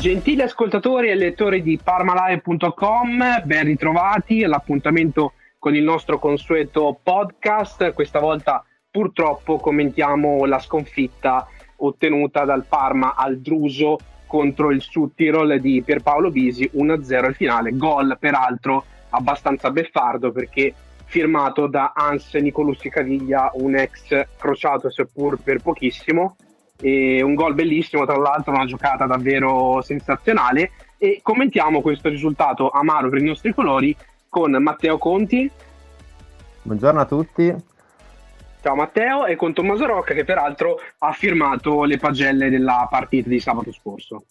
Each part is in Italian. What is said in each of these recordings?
Gentili ascoltatori e lettori di parmalive.com, ben ritrovati all'appuntamento con il nostro consueto podcast. Questa volta purtroppo commentiamo la sconfitta ottenuta dal Parma al Druso contro il Sud-Tirol di Pierpaolo Bisi 1-0 al finale. Gol peraltro abbastanza beffardo perché firmato da Hans Nicolussi Caviglia, un ex crociato seppur per pochissimo e un gol bellissimo, tra l'altro una giocata davvero sensazionale e commentiamo questo risultato amaro per i nostri colori con Matteo Conti. Buongiorno a tutti. Ciao Matteo e con Tommaso Rocca che peraltro ha firmato le pagelle della partita di sabato scorso.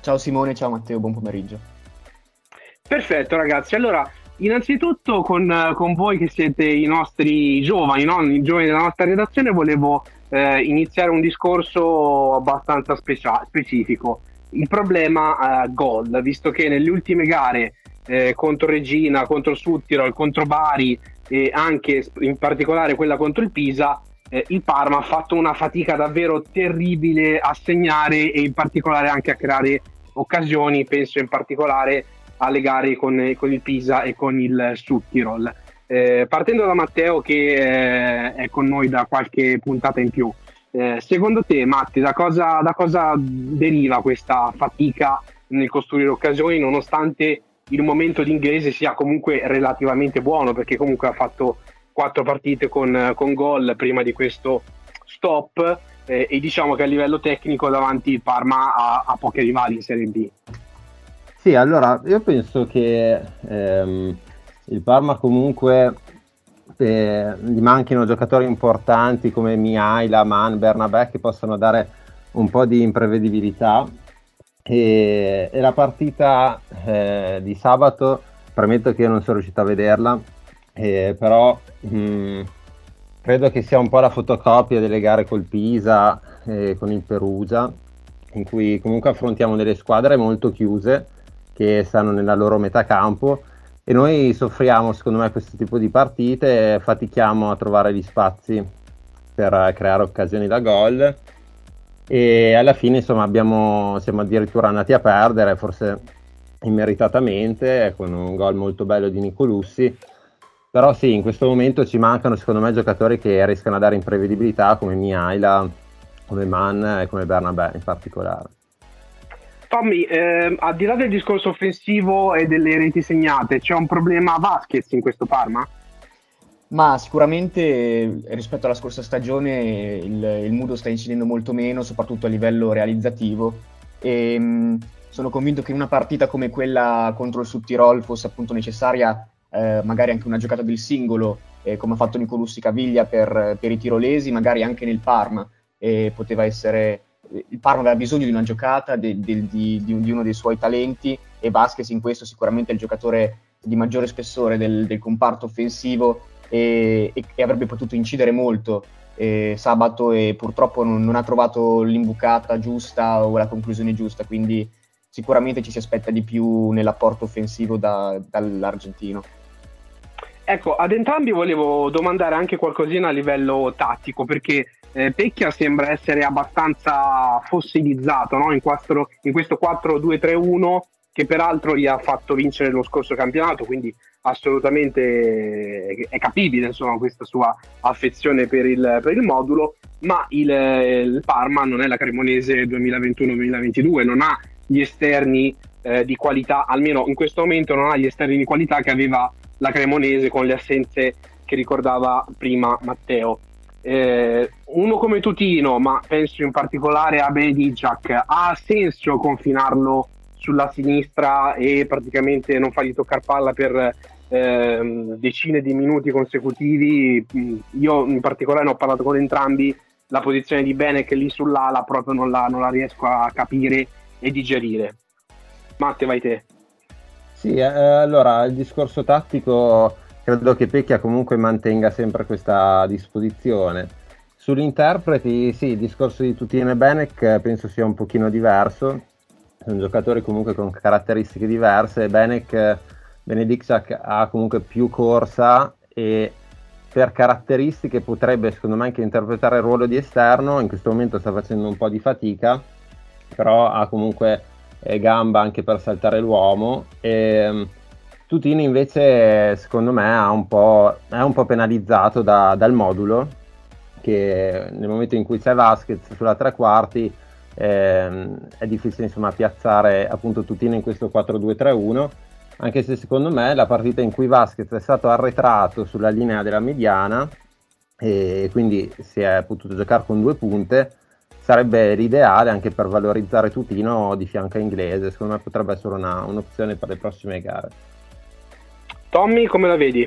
Ciao Simone, ciao Matteo, buon pomeriggio. Perfetto ragazzi, allora innanzitutto con, con voi che siete i nostri giovani, no? i giovani della nostra redazione volevo eh, iniziare un discorso abbastanza specia- specifico. Il problema eh, gol, visto che nelle ultime gare eh, contro Regina, contro Suttirol, contro Bari e anche in particolare quella contro il Pisa, eh, il Parma ha fatto una fatica davvero terribile a segnare e in particolare anche a creare occasioni, penso in particolare alle gare con, con il Pisa e con il Suttirol. Eh, partendo da Matteo che eh, è con noi da qualche puntata in più, eh, secondo te Matti da cosa, da cosa, deriva questa fatica nel costruire occasioni nonostante il momento di inglese sia comunque relativamente buono perché comunque ha fatto quattro partite con, con gol prima di questo stop eh, e diciamo che a livello tecnico davanti il Parma ha, ha pochi rivali in Serie B. Sì, allora io penso che ehm, il Parma comunque eh, gli manchino giocatori importanti come Mihaila, Man, Bernabé che possano dare un po' di imprevedibilità. E, e la partita eh, di sabato premetto che io non sono riuscito a vederla eh, però mh, credo che sia un po' la fotocopia delle gare col Pisa e con il Perugia in cui comunque affrontiamo delle squadre molto chiuse che stanno nella loro metà campo e noi soffriamo secondo me questo tipo di partite fatichiamo a trovare gli spazi per creare occasioni da gol. E alla fine insomma abbiamo, siamo addirittura andati a perdere forse immeritatamente con un gol molto bello di Nicolussi. Però sì in questo momento ci mancano secondo me giocatori che riescano a dare imprevedibilità come Mihaila come Mann e come Bernabé in particolare Tommy, eh, al di là del discorso offensivo e delle reti segnate, c'è un problema Vasquez in questo Parma? Ma sicuramente rispetto alla scorsa stagione il, il Mudo sta incidendo molto meno, soprattutto a livello realizzativo. E, mh, sono convinto che in una partita come quella contro il Sud-Tirol fosse appunto necessaria eh, magari anche una giocata del singolo, eh, come ha fatto Nicolussi Caviglia per, per, i tirolesi, magari anche nel Parma. E poteva essere il Parma aveva bisogno di una giocata de, de, di, di, di, uno dei suoi talenti e Vasquez in questo sicuramente è il giocatore di maggiore spessore del, del comparto offensivo e, e, e, avrebbe potuto incidere molto eh, sabato e purtroppo non, non, ha trovato l'imbucata giusta o la conclusione giusta, quindi sicuramente ci si aspetta di più nell'apporto offensivo da, dall'argentino. Ecco, ad entrambi volevo domandare anche qualcosina a livello tattico, perché eh, Pecchia sembra essere abbastanza fossilizzato no? in, in, questo 4-2-3-1 che peraltro gli ha fatto vincere lo scorso campionato, quindi assolutamente è capibile insomma, questa sua affezione per il, per il modulo, ma il, il, Parma non è la Cremonese 2021-2022, non ha gli esterni eh, di qualità, almeno in questo momento non ha gli esterni di qualità che aveva la Cremonese con le assenze che ricordava prima Matteo. Eh, uno come Tutino, ma penso in particolare a Benedicciak, ha senso confinarlo sulla sinistra e praticamente non fargli toccare palla per eh, decine di minuti consecutivi. Io in particolare ne ho parlato con entrambi, la posizione di Benek lì sull'ala proprio non la, non la riesco a capire e digerire. Matte, vai te. Sì, eh, allora il discorso tattico credo che Pecchia comunque mantenga sempre questa disposizione. Sugli interpreti, sì, il discorso di Tutino e Benek penso sia un pochino diverso. Sono giocatori comunque con caratteristiche diverse. Benek, Benedictac ha comunque più corsa e per caratteristiche potrebbe secondo me anche interpretare il ruolo di esterno. In questo momento sta facendo un po' di fatica, però ha comunque e gamba anche per saltare l'uomo. E, Tutino invece secondo me un po', è un po penalizzato da, dal modulo che nel momento in cui c'è Vasquez sulla tre quarti ehm, è difficile insomma piazzare appunto Tutino in questo 4-2-3-1 anche se secondo me la partita in cui Vasquez è stato arretrato sulla linea della mediana e quindi si è potuto giocare con due punte sarebbe l'ideale anche per valorizzare Tutino di fianco a inglese. Secondo me potrebbe essere una, un'opzione per le prossime gare. Tommy, come la vedi?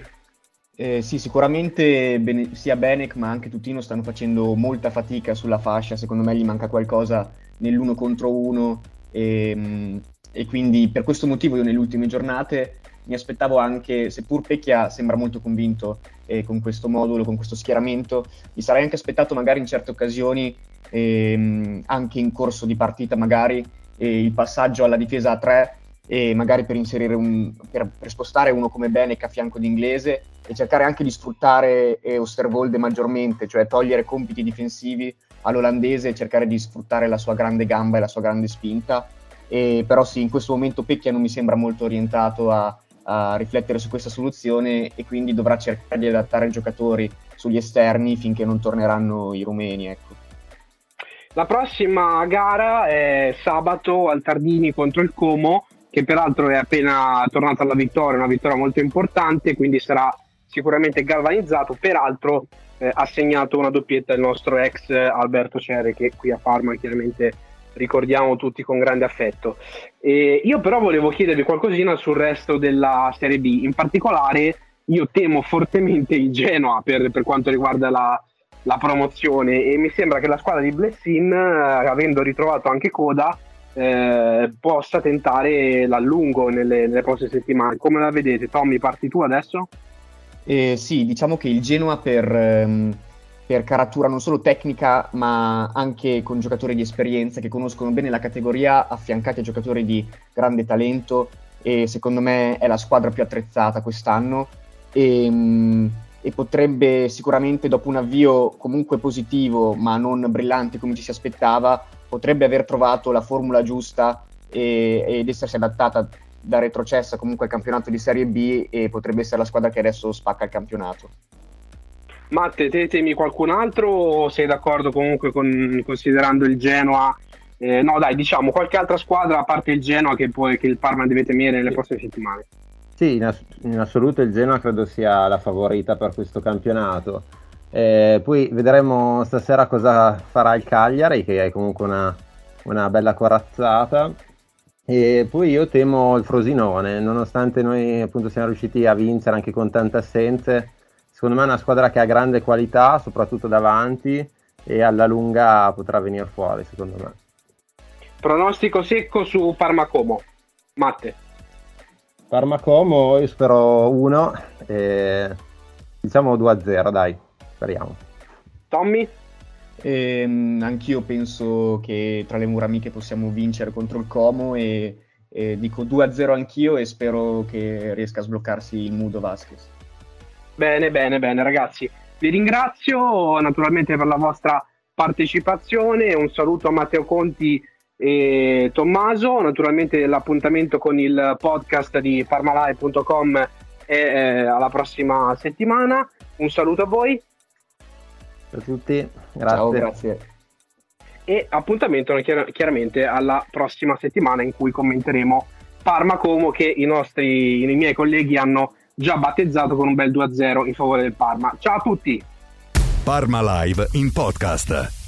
Eh, sì, sicuramente bene, sia Benek ma anche Tutino stanno facendo molta fatica sulla fascia. Secondo me gli manca qualcosa nell'uno contro uno. E, ehm, e quindi per questo motivo io nelle ultime giornate mi aspettavo anche, seppur Pecchia sembra molto convinto eh, con questo modulo, con questo schieramento, mi sarei anche aspettato magari in certe occasioni ehm, anche in corso di partita magari eh, il passaggio alla difesa a 3 e magari per inserire un, per, per spostare uno come Benek a fianco di Inglese e cercare anche di sfruttare eh, Osterwolde maggiormente, cioè togliere compiti difensivi all'olandese e cercare di sfruttare la sua grande gamba e la sua grande spinta. E, però sì, in questo momento Pecchia non mi sembra molto orientato a, a riflettere su questa soluzione e quindi dovrà cercare di adattare i giocatori sugli esterni finché non torneranno i rumeni. Ecco. La prossima gara è sabato al Tardini contro il Como, che peraltro è appena tornato alla vittoria, una vittoria molto importante, quindi sarà sicuramente galvanizzato. Peraltro eh, ha segnato una doppietta il nostro ex Alberto Cerre, che qui a Parma chiaramente ricordiamo tutti con grande affetto. E io però volevo chiedervi qualcosina sul resto della Serie B, in particolare io temo fortemente il Genoa per, per quanto riguarda la, la promozione e mi sembra che la squadra di Blessin, eh, avendo ritrovato anche Coda, eh, possa tentare l'allungo nelle, nelle, prossime settimane. Come la vedete? Tommy, parti tu adesso? Eh, sì, diciamo che il Genoa per, ehm, per, caratura non solo tecnica, ma anche con giocatori di esperienza che conoscono bene la categoria, affiancati a giocatori di grande talento e secondo me è la squadra più attrezzata quest'anno. E, ehm, e potrebbe sicuramente dopo un avvio comunque positivo ma non brillante come ci si aspettava, potrebbe aver trovato la formula giusta e, ed essersi adattata da retrocessa comunque al campionato di Serie B e potrebbe essere la squadra che adesso spacca il campionato. Matte, te temi qualcun altro o sei d'accordo comunque con, considerando il Genoa? Eh, no dai, diciamo qualche altra squadra a parte il Genoa che, poi, che il Parma deve temere nelle prossime settimane. Sì, in, ass- in, assoluto il Genoa credo sia la favorita per questo campionato. Eh, poi vedremo stasera cosa farà il Cagliari, che è comunque una, una bella corazzata. E poi io temo il Frosinone, nonostante noi appunto siamo riusciti a vincere anche con tante assenze. Secondo me è una squadra che ha grande qualità, soprattutto davanti, e alla lunga potrà venire fuori, secondo me. Pronostico secco su Parma-Como. Matte. Parma-Como io spero 1 e diciamo 2-0 dai, speriamo. Tommy? Ehm, anch'io penso che tra le mura amiche possiamo vincere contro il Como e, e dico 2-0 anch'io e spero che riesca a sbloccarsi il Mudo Vasquez. Bene, bene, bene ragazzi. Vi ringrazio naturalmente per la vostra partecipazione, un saluto a Matteo Conti e Tommaso. Naturalmente l'appuntamento con il podcast di parmalive.com e eh, alla prossima settimana. Un saluto a voi. Ciao a tutti, grazie. Ciao, grazie. E appuntamento chiar- chiaramente alla prossima settimana in cui commenteremo Parma Como che i nostri i miei colleghi hanno già battezzato con un bel 2-0 in favore del Parma. Ciao a tutti! Parma Live in podcast.